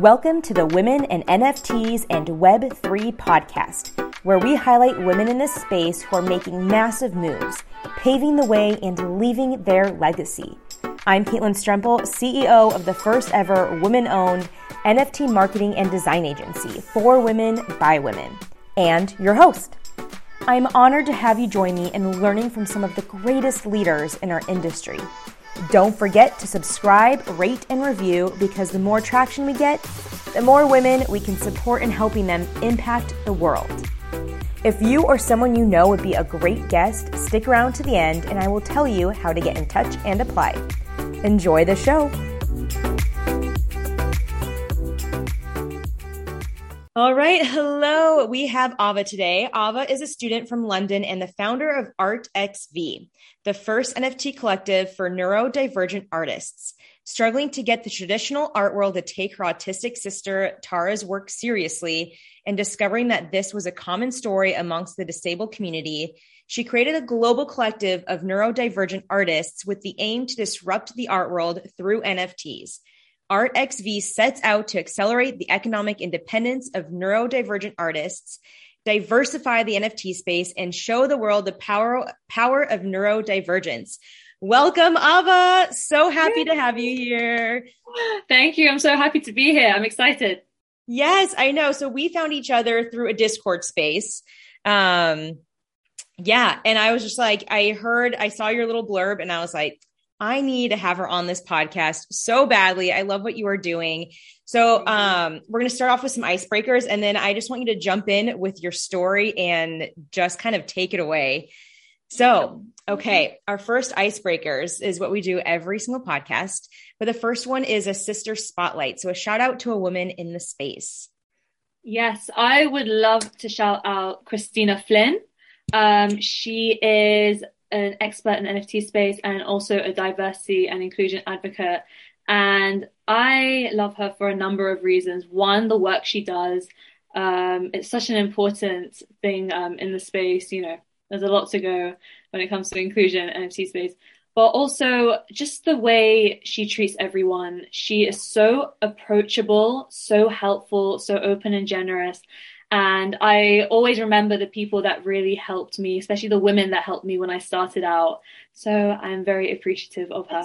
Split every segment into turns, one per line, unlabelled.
Welcome to the Women in NFTs and Web3 podcast, where we highlight women in this space who are making massive moves, paving the way, and leaving their legacy. I'm Caitlin Strempel, CEO of the first ever women owned NFT marketing and design agency for women by women, and your host. I'm honored to have you join me in learning from some of the greatest leaders in our industry. Don't forget to subscribe, rate, and review because the more traction we get, the more women we can support in helping them impact the world. If you or someone you know would be a great guest, stick around to the end and I will tell you how to get in touch and apply. Enjoy the show. All right. Hello. We have Ava today. Ava is a student from London and the founder of ArtXV, the first NFT collective for neurodivergent artists. Struggling to get the traditional art world to take her autistic sister Tara's work seriously and discovering that this was a common story amongst the disabled community, she created a global collective of neurodivergent artists with the aim to disrupt the art world through NFTs. ArtXV sets out to accelerate the economic independence of neurodivergent artists, diversify the NFT space, and show the world the power, power of neurodivergence. Welcome, Ava. So happy to have you here.
Thank you. I'm so happy to be here. I'm excited.
Yes, I know. So we found each other through a Discord space. Um, yeah. And I was just like, I heard, I saw your little blurb and I was like, I need to have her on this podcast so badly. I love what you are doing. So, um, we're going to start off with some icebreakers and then I just want you to jump in with your story and just kind of take it away. So, okay, our first icebreakers is what we do every single podcast. But the first one is a sister spotlight. So, a shout out to a woman in the space.
Yes, I would love to shout out Christina Flynn. Um, she is an expert in NFT space and also a diversity and inclusion advocate. And I love her for a number of reasons. One, the work she does. Um, it's such an important thing um, in the space. You know, there's a lot to go when it comes to inclusion NFT space. But also just the way she treats everyone. She is so approachable, so helpful, so open and generous. And I always remember the people that really helped me, especially the women that helped me when I started out. So I'm very appreciative of her.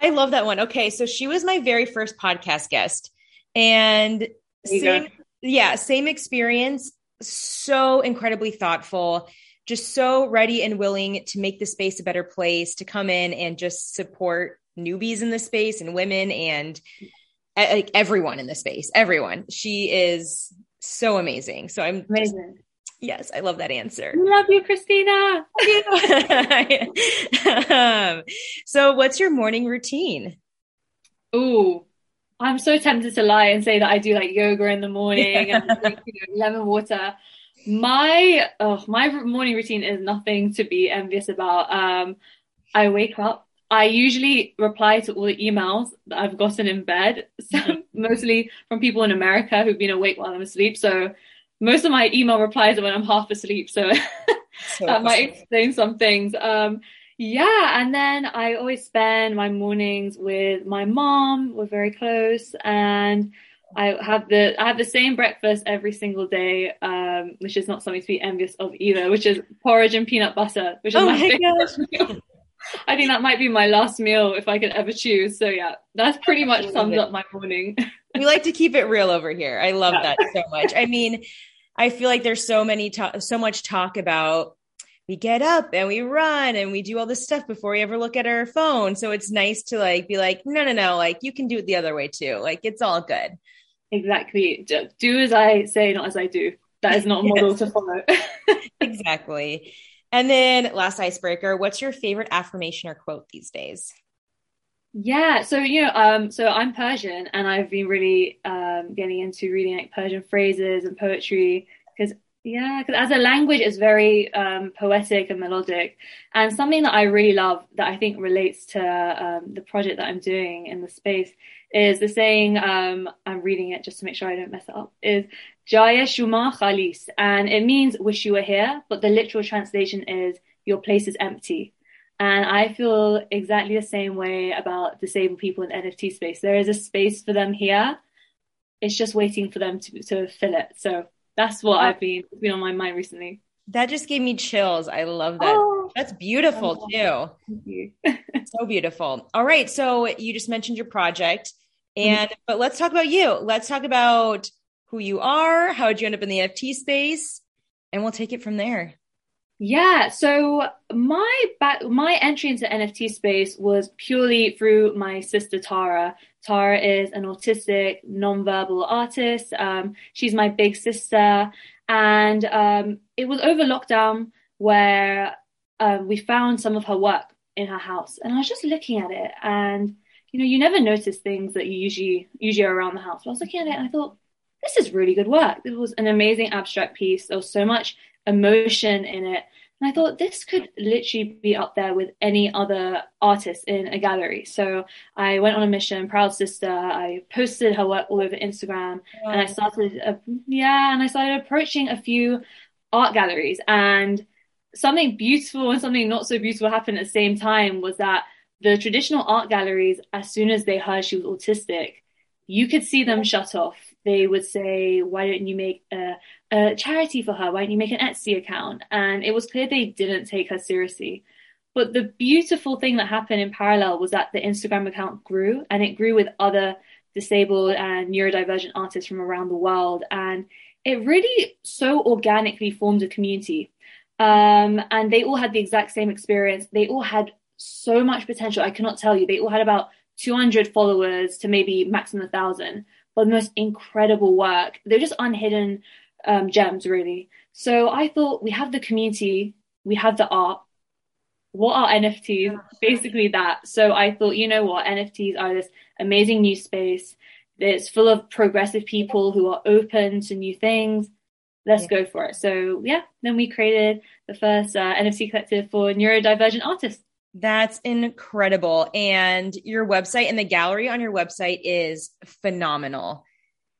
I love that one. Okay. So she was my very first podcast guest. And same, yeah, same experience. So incredibly thoughtful, just so ready and willing to make the space a better place, to come in and just support newbies in the space and women and like everyone in the space, everyone. She is so amazing. So I'm
amazing.
Just, yes, I love that answer.
Love you, Christina.
um, so, what's your morning routine?
Oh, I'm so tempted to lie and say that I do like yoga in the morning yeah. and drink, you know, lemon water. My oh, my morning routine is nothing to be envious about. Um, I wake up. I usually reply to all the emails that I've gotten in bed, so mm-hmm. mostly from people in America who've been awake while I'm asleep. So most of my email replies are when I'm half asleep. So, so that might explain some things. Um, yeah, and then I always spend my mornings with my mom. We're very close, and I have the I have the same breakfast every single day, um, which is not something to be envious of either. Which is porridge and peanut butter, which is oh my, my favorite. I think that might be my last meal if I could ever choose. So yeah, that's pretty much sums up my morning.
we like to keep it real over here. I love yeah. that so much. I mean, I feel like there's so many to- so much talk about we get up and we run and we do all this stuff before we ever look at our phone. So it's nice to like be like, no, no, no, like you can do it the other way too. Like it's all good.
Exactly. Do as I say, not as I do. That is not a model yes. to follow.
exactly. And then last icebreaker, what's your favorite affirmation or quote these days?
Yeah, so you know, um, so I'm Persian, and I've been really um, getting into reading like Persian phrases and poetry because yeah, because as a language, it's very um, poetic and melodic, and something that I really love that I think relates to um, the project that I'm doing in the space is the saying. Um, I'm reading it just to make sure I don't mess it up. Is Jaya Shuma Khalis, and it means wish you were here, but the literal translation is your place is empty. And I feel exactly the same way about disabled people in NFT space. There is a space for them here, it's just waiting for them to to fill it. So that's what I've been been on my mind recently.
That just gave me chills. I love that. Oh, that's beautiful too. Thank you. so beautiful. All right, so you just mentioned your project, and mm-hmm. but let's talk about you. Let's talk about who you are. How did you end up in the NFT space? And we'll take it from there.
Yeah, so my back, my entry into NFT space was purely through my sister Tara. Tara is an autistic, nonverbal artist. Um, she's my big sister, and um, it was over lockdown where um, we found some of her work in her house, and I was just looking at it, and you know, you never notice things that you usually usually are around the house. But I was looking at it, and I thought, this is really good work. It was an amazing abstract piece. There was so much emotion in it. And I thought this could literally be up there with any other artist in a gallery. So I went on a mission, proud sister. I posted her work all over Instagram and I started, uh, yeah, and I started approaching a few art galleries and something beautiful and something not so beautiful happened at the same time was that the traditional art galleries, as soon as they heard she was autistic, you could see them shut off. They would say, why don't you make a, a charity for her? Why don't you make an Etsy account? And it was clear they didn't take her seriously. But the beautiful thing that happened in parallel was that the Instagram account grew and it grew with other disabled and neurodivergent artists from around the world. And it really so organically formed a community. Um, and they all had the exact same experience. They all had so much potential. I cannot tell you. They all had about 200 followers to maybe maximum 1,000, but the most incredible work. They're just unhidden um, gems, really. So I thought we have the community, we have the art. What are NFTs? Basically that. So I thought, you know what? NFTs are this amazing new space. It's full of progressive people who are open to new things. Let's yeah. go for it. So yeah, then we created the first uh, NFT collective for neurodivergent artists.
That's incredible. And your website and the gallery on your website is phenomenal.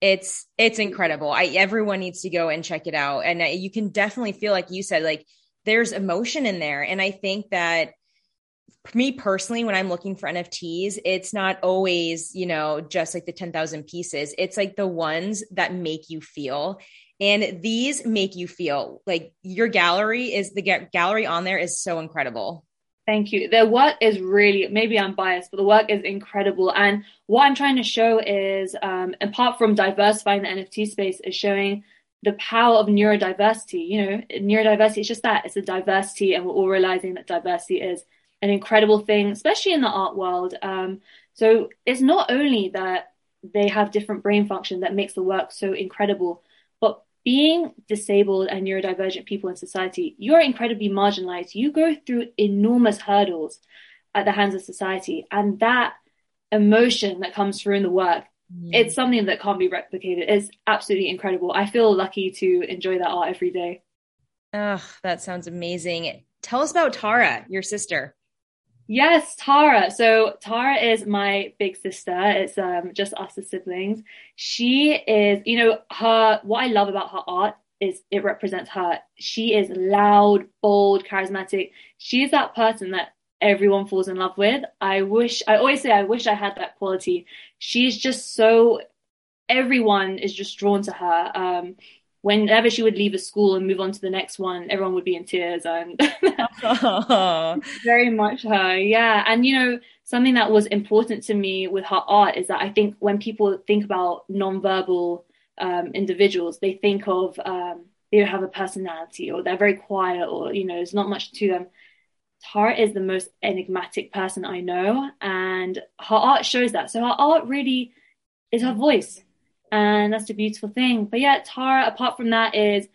It's it's incredible. I everyone needs to go and check it out. And you can definitely feel like you said like there's emotion in there. And I think that me personally when I'm looking for NFTs, it's not always, you know, just like the 10,000 pieces. It's like the ones that make you feel and these make you feel like your gallery is the gallery on there is so incredible.
Thank you. Their work is really, maybe I'm biased, but the work is incredible. And what I'm trying to show is, um, apart from diversifying the NFT space, is showing the power of neurodiversity. You know, neurodiversity is just that it's a diversity, and we're all realizing that diversity is an incredible thing, especially in the art world. Um, so it's not only that they have different brain function that makes the work so incredible, being disabled and neurodivergent people in society, you're incredibly marginalized. You go through enormous hurdles at the hands of society. And that emotion that comes through in the work, yeah. it's something that can't be replicated. It's absolutely incredible. I feel lucky to enjoy that art every day.
Oh, that sounds amazing. Tell us about Tara, your sister.
Yes, Tara. So Tara is my big sister. It's um, just us as siblings. She is, you know, her, what I love about her art is it represents her. She is loud, bold, charismatic. She is that person that everyone falls in love with. I wish, I always say, I wish I had that quality. She's just so, everyone is just drawn to her. Um, whenever she would leave a school and move on to the next one, everyone would be in tears and very much her. Yeah. And you know, something that was important to me with her art is that I think when people think about nonverbal um, individuals, they think of um, they don't have a personality or they're very quiet or you know, there's not much to them. Tara is the most enigmatic person I know, and her art shows that. So her art really is her voice and that's the beautiful thing. But yeah, Tara, apart from that, is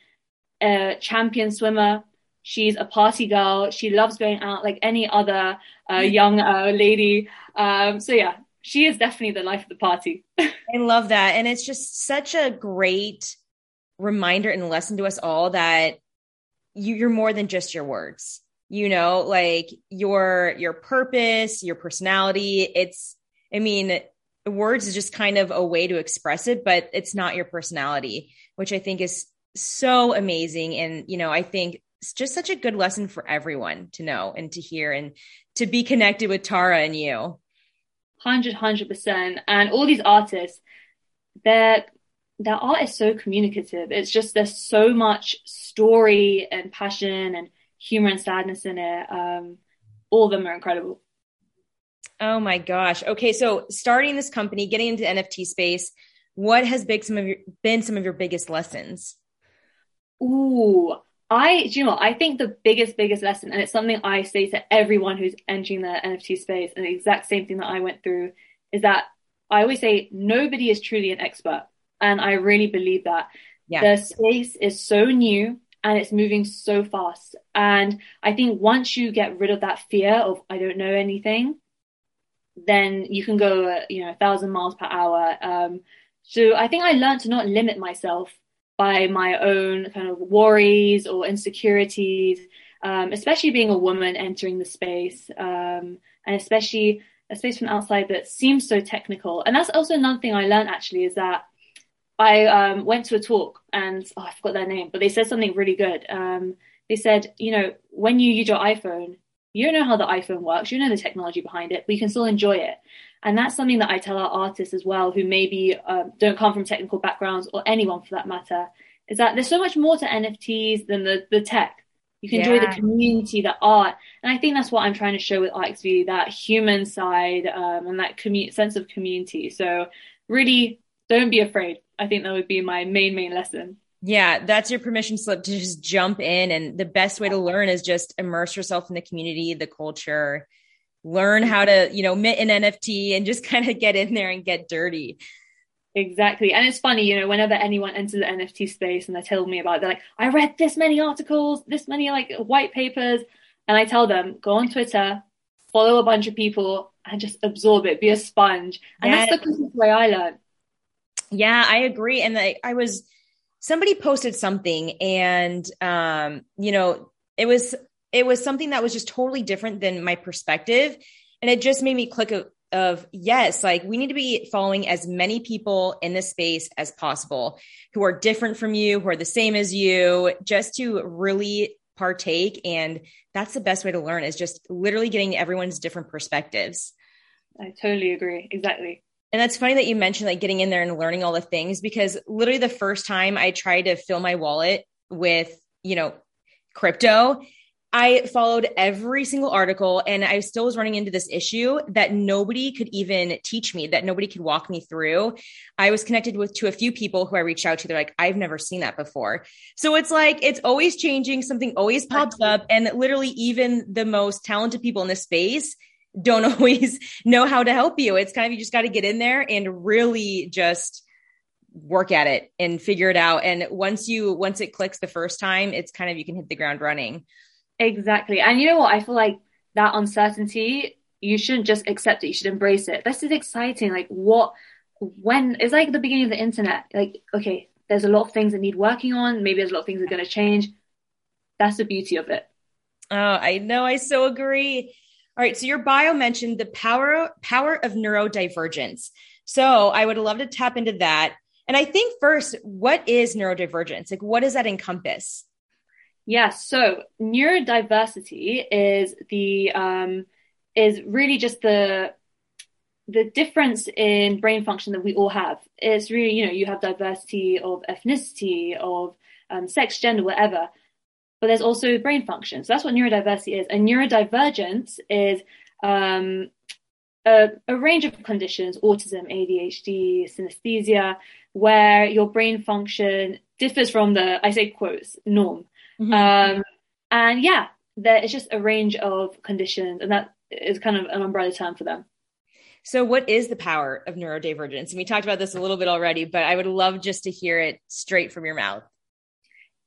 a champion swimmer. She's a party girl. She loves going out like any other uh, young uh, lady. Um, so yeah, she is definitely the life of the party.
I love that, and it's just such a great reminder and lesson to us all that you, you're more than just your words. You know, like your your purpose, your personality. It's, I mean, words is just kind of a way to express it, but it's not your personality, which I think is so amazing. And, you know, I think it's just such a good lesson for everyone to know and to hear and to be connected with Tara and you.
100, 100%. And all these artists, they're their art is so communicative. It's just there's so much story and passion and humor and sadness in it. Um, all of them are incredible.
Oh my gosh. Okay, so starting this company, getting into NFT space, what has been some of your been some of your biggest lessons?
Ooh, I you know I think the biggest biggest lesson, and it's something I say to everyone who's entering the NFT space, and the exact same thing that I went through, is that I always say nobody is truly an expert, and I really believe that. Yeah. The space is so new and it's moving so fast. And I think once you get rid of that fear of I don't know anything, then you can go, you know, a thousand miles per hour. Um, so I think I learned to not limit myself by my own kind of worries or insecurities, um, especially being a woman entering the space, um, and especially a space from outside that seems so technical. And that's also another thing I learned actually is that I um, went to a talk and oh, I forgot their name, but they said something really good. Um, they said, you know, when you use your iPhone, you don't know how the iPhone works, you know the technology behind it, but you can still enjoy it. And that's something that I tell our artists as well, who maybe um, don't come from technical backgrounds or anyone for that matter, is that there's so much more to NFTs than the, the tech. You can yeah. enjoy the community, the art. And I think that's what I'm trying to show with ArtXV, that human side um, and that commu- sense of community. So really don't be afraid. I think that would be my main, main lesson.
Yeah, that's your permission slip to just jump in. And the best way to learn is just immerse yourself in the community, the culture, learn how to, you know, mint an NFT and just kind of get in there and get dirty.
Exactly. And it's funny, you know, whenever anyone enters the NFT space and they tell me about it, they're like, I read this many articles, this many like white papers. And I tell them, go on Twitter, follow a bunch of people and just absorb it, be a sponge. And yeah. that's the way I learned.
Yeah, I agree. And I, I was, somebody posted something and, um, you know, it was, it was something that was just totally different than my perspective. And it just made me click of, of yes, like we need to be following as many people in this space as possible who are different from you, who are the same as you, just to really partake. And that's the best way to learn is just literally getting everyone's different perspectives.
I totally agree. Exactly.
And that's funny that you mentioned like getting in there and learning all the things because literally the first time I tried to fill my wallet with, you know, crypto, I followed every single article and I still was running into this issue that nobody could even teach me, that nobody could walk me through. I was connected with to a few people who I reached out to. They're like, I've never seen that before. So it's like, it's always changing. Something always pops up. And literally even the most talented people in this space don't always know how to help you. It's kind of, you just got to get in there and really just work at it and figure it out. And once you, once it clicks the first time, it's kind of, you can hit the ground running.
Exactly. And you know what? I feel like that uncertainty, you shouldn't just accept it. You should embrace it. This is exciting. Like what, when it's like the beginning of the internet, like, okay, there's a lot of things that need working on. Maybe there's a lot of things that are going to change. That's the beauty of it.
Oh, I know. I so agree. All right. So your bio mentioned the power power of neurodivergence. So I would love to tap into that. And I think first, what is neurodivergence? Like, what does that encompass?
Yes. So neurodiversity is the um, is really just the the difference in brain function that we all have. It's really you know you have diversity of ethnicity, of um, sex, gender, whatever but there's also brain function. So that's what neurodiversity is. And neurodivergence is um, a, a, range of conditions, autism, ADHD, synesthesia, where your brain function differs from the, I say quotes, norm. Mm-hmm. Um, and yeah, there is just a range of conditions, and that is kind of an umbrella term for them.
So, what is the power of neurodivergence? And we talked about this a little bit already, but I would love just to hear it straight from your mouth.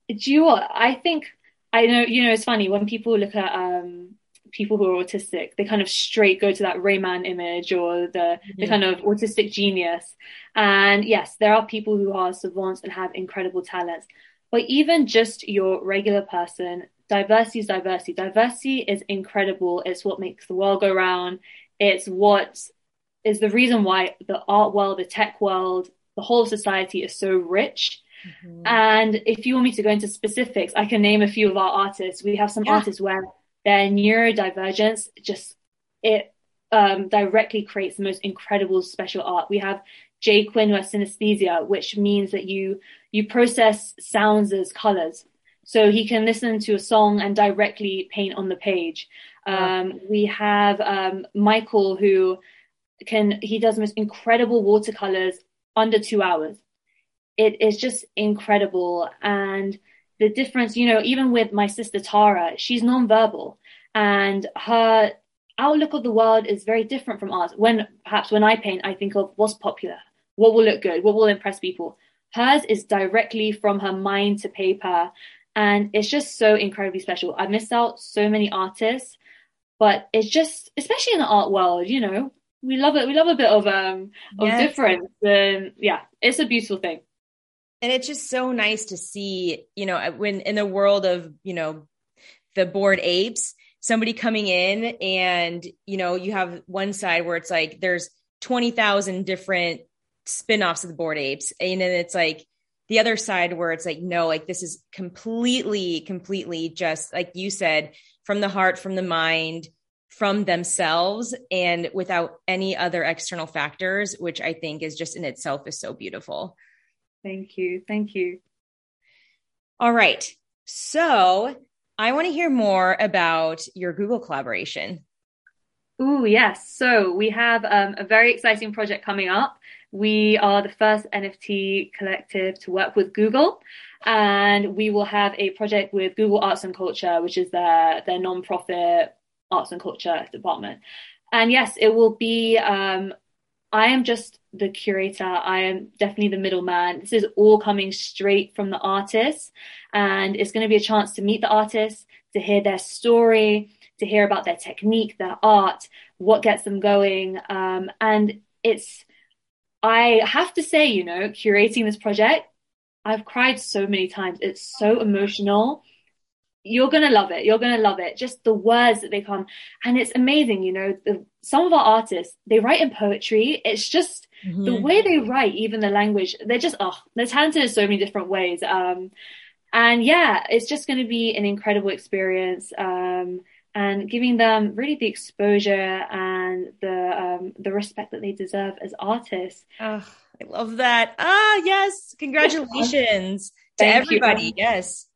Do you? I think I know, you know, it's funny when people look at um, people who are autistic, they kind of straight go to that Rain Man image or the, mm-hmm. the kind of autistic genius. And yes, there are people who are savants and have incredible talents, but even just your regular person, diversity is diversity. Diversity is incredible. It's what makes the world go round. It's what is the reason why the art world, the tech world, the whole of society is so rich Mm-hmm. And if you want me to go into specifics, I can name a few of our artists. We have some yeah. artists where their neurodivergence just it um, directly creates the most incredible special art. We have Jay Quinn who has synesthesia, which means that you you process sounds as colors. So he can listen to a song and directly paint on the page. Um, we have um, Michael who can he does most incredible watercolors under two hours. It is just incredible, and the difference, you know, even with my sister Tara, she's nonverbal, and her outlook of the world is very different from ours. When perhaps when I paint, I think of what's popular, what will look good, what will impress people. Hers is directly from her mind to paper, and it's just so incredibly special. I've missed out so many artists, but it's just, especially in the art world, you know, we love it. We love a bit of um of yes. difference, and yeah, it's a beautiful thing.
And it's just so nice to see, you know, when in the world of you know the bored apes, somebody coming in and you know you have one side where it's like there's twenty thousand different spin-offs of the bored apes, and then it's like the other side where it's like no like this is completely completely just like you said from the heart from the mind from themselves and without any other external factors which i think is just in itself is so beautiful
thank you thank you
all right so i want to hear more about your google collaboration
Oh, yes. So we have um, a very exciting project coming up. We are the first NFT collective to work with Google, and we will have a project with Google Arts and Culture, which is their their non-profit arts and culture department. And yes, it will be. Um, I am just the curator. I am definitely the middleman. This is all coming straight from the artists, and it's going to be a chance to meet the artists, to hear their story, to hear about their technique, their art, what gets them going, um, and it's I have to say, you know, curating this project, I've cried so many times. It's so emotional. You're going to love it. You're going to love it. Just the words that they come. And it's amazing, you know, the, some of our artists, they write in poetry. It's just mm-hmm. the way they write, even the language, they're just, oh, they're talented in so many different ways. Um, and yeah, it's just going to be an incredible experience. Um, and giving them really the exposure and the um, the respect that they deserve as artists.
Oh, I love that. Ah, yes, congratulations to everybody. You. Yes.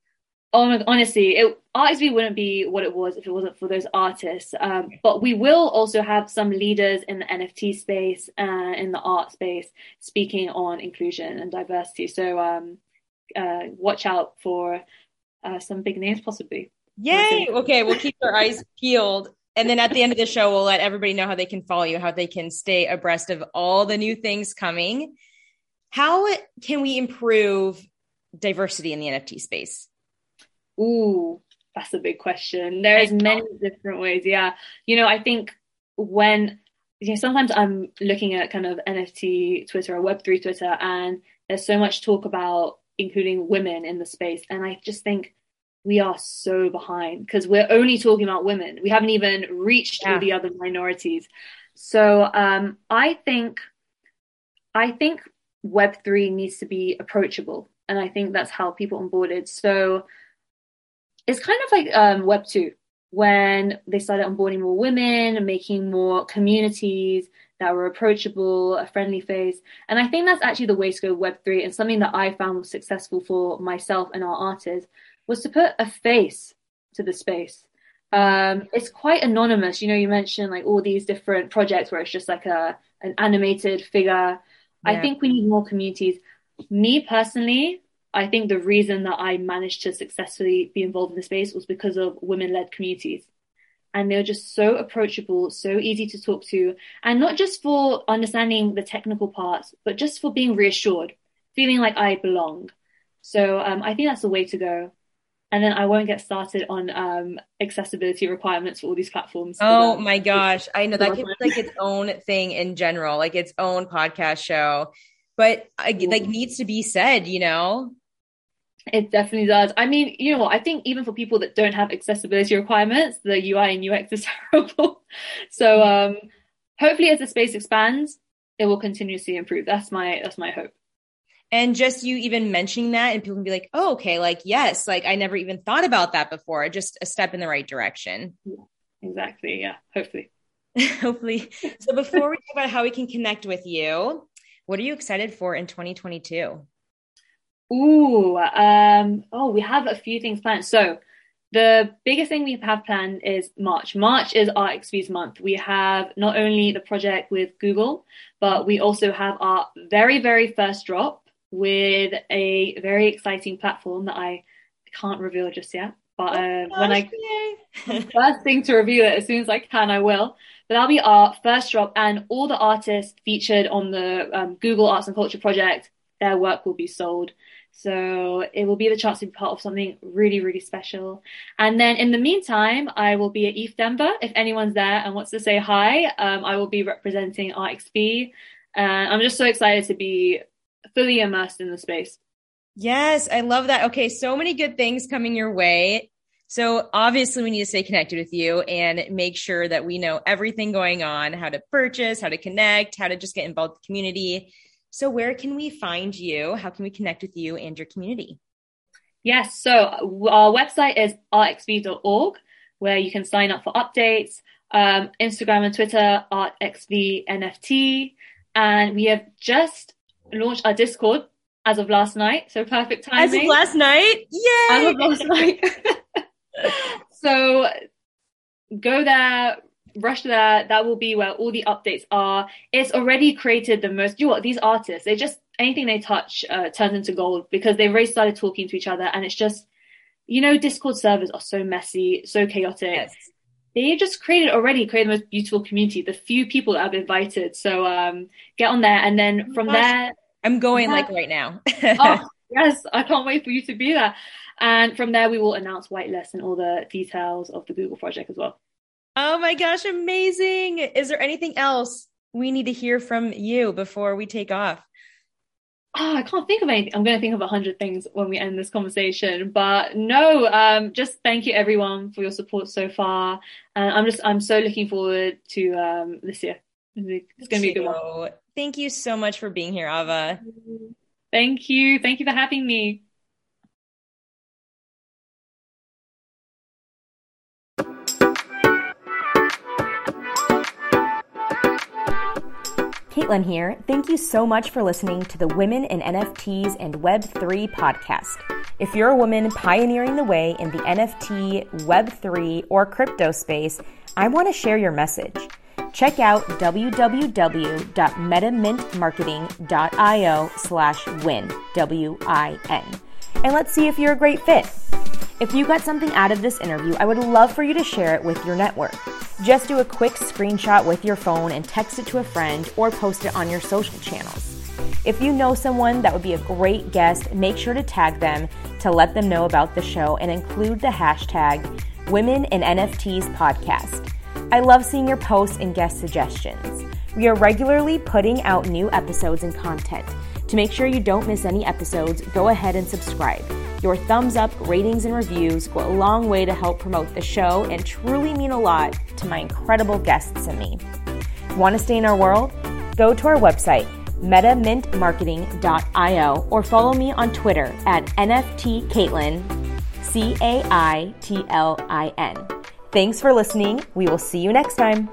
Oh, honestly, it ArtXV wouldn't be what it was if it wasn't for those artists. Um, but we will also have some leaders in the NFT space and in the art space speaking on inclusion and diversity. So um, uh, watch out for uh, some big names possibly.
Yay! Okay, we'll keep our eyes peeled. And then at the end of the show, we'll let everybody know how they can follow you, how they can stay abreast of all the new things coming. How can we improve diversity in the NFT space?
Ooh, that's a big question. There's many different ways. Yeah. You know, I think when you know, sometimes I'm looking at kind of NFT Twitter or Web3 Twitter, and there's so much talk about including women in the space. And I just think we are so behind because we're only talking about women. We haven't even reached yeah. all the other minorities. So um, I think I think Web three needs to be approachable, and I think that's how people onboarded. So it's kind of like um, Web two when they started onboarding more women, and making more communities that were approachable, a friendly face. And I think that's actually the way to go Web three, and something that I found was successful for myself and our artists was to put a face to the space. Um, it's quite anonymous. You know, you mentioned like all these different projects where it's just like a an animated figure. Yeah. I think we need more communities. Me personally, I think the reason that I managed to successfully be involved in the space was because of women-led communities. And they're just so approachable, so easy to talk to, and not just for understanding the technical parts, but just for being reassured, feeling like I belong. So um, I think that's the way to go and then I won't get started on um, accessibility requirements for all these platforms.
Oh my gosh, I know that could be like its own thing in general, like its own podcast show, but like needs to be said, you know.
It definitely does. I mean, you know what? I think even for people that don't have accessibility requirements, the UI and UX is terrible. so um, hopefully, as the space expands, it will continuously improve. That's my that's my hope.
And just you even mentioning that, and people can be like, oh, okay, like, yes, like I never even thought about that before. Just a step in the right direction.
exactly. Yeah. Hopefully.
Hopefully. So before we talk about how we can connect with you, what are you excited for in 2022?
Ooh, um, oh, we have a few things planned. So the biggest thing we have planned is March. March is ArtXV's month. We have not only the project with Google, but we also have our very, very first drop with a very exciting platform that I can't reveal just yet. But oh, when I first thing to reveal it as soon as I can, I will. But that'll be our first drop, and all the artists featured on the um, Google Arts and Culture project, their work will be sold. So it will be the chance to be part of something really, really special. And then in the meantime, I will be at ETH Denver. If anyone's there and wants to say hi, um, I will be representing ArtXV. And I'm just so excited to be fully immersed in the space.
Yes, I love that. Okay, so many good things coming your way. So obviously we need to stay connected with you and make sure that we know everything going on, how to purchase, how to connect, how to just get involved with the community. So where can we find you? How can we connect with you and your community?
Yes, so our website is artxv.org where you can sign up for updates. Um, Instagram and Twitter, artxvnft. And we have just launched our Discord as of last night. So perfect timing.
As of last night? Yay!
As of last night. so go there, rush there. That will be where all the updates are. It's already created the most. You know what? These artists, they just anything they touch uh, turns into gold because they've already started talking to each other, and it's just you know, Discord servers are so messy, so chaotic. Yes. They just created already created the most beautiful community. The few people that I've invited, so um, get on there, and then from there,
I'm going like right now.
oh, yes, I can't wait for you to be there. And from there, we will announce whitelist and all the details of the Google project as well.
Oh my gosh, amazing. Is there anything else we need to hear from you before we take off?
Oh, I can't think of anything. I'm going to think of a hundred things when we end this conversation, but no, um, just thank you everyone for your support so far. And I'm just, I'm so looking forward to, um, this year. It's going to be a good one.
Thank you so much for being here, Ava.
Thank you. Thank you for having me.
Caitlin here. Thank you so much for listening to the Women in NFTs and Web3 podcast. If you're a woman pioneering the way in the NFT, Web3, or crypto space, I want to share your message. Check out www.metamintmarketing.io slash win, W-I-N. And let's see if you're a great fit. If you got something out of this interview, I would love for you to share it with your network. Just do a quick screenshot with your phone and text it to a friend or post it on your social channels. If you know someone that would be a great guest, make sure to tag them to let them know about the show and include the hashtag Women in NFTs Podcast. I love seeing your posts and guest suggestions. We are regularly putting out new episodes and content. To make sure you don't miss any episodes, go ahead and subscribe. Your thumbs up, ratings, and reviews go a long way to help promote the show and truly mean a lot to my incredible guests and me. Want to stay in our world? Go to our website, metamintmarketing.io, or follow me on Twitter at NFTCaitlin, C A I T L I N. Thanks for listening. We will see you next time.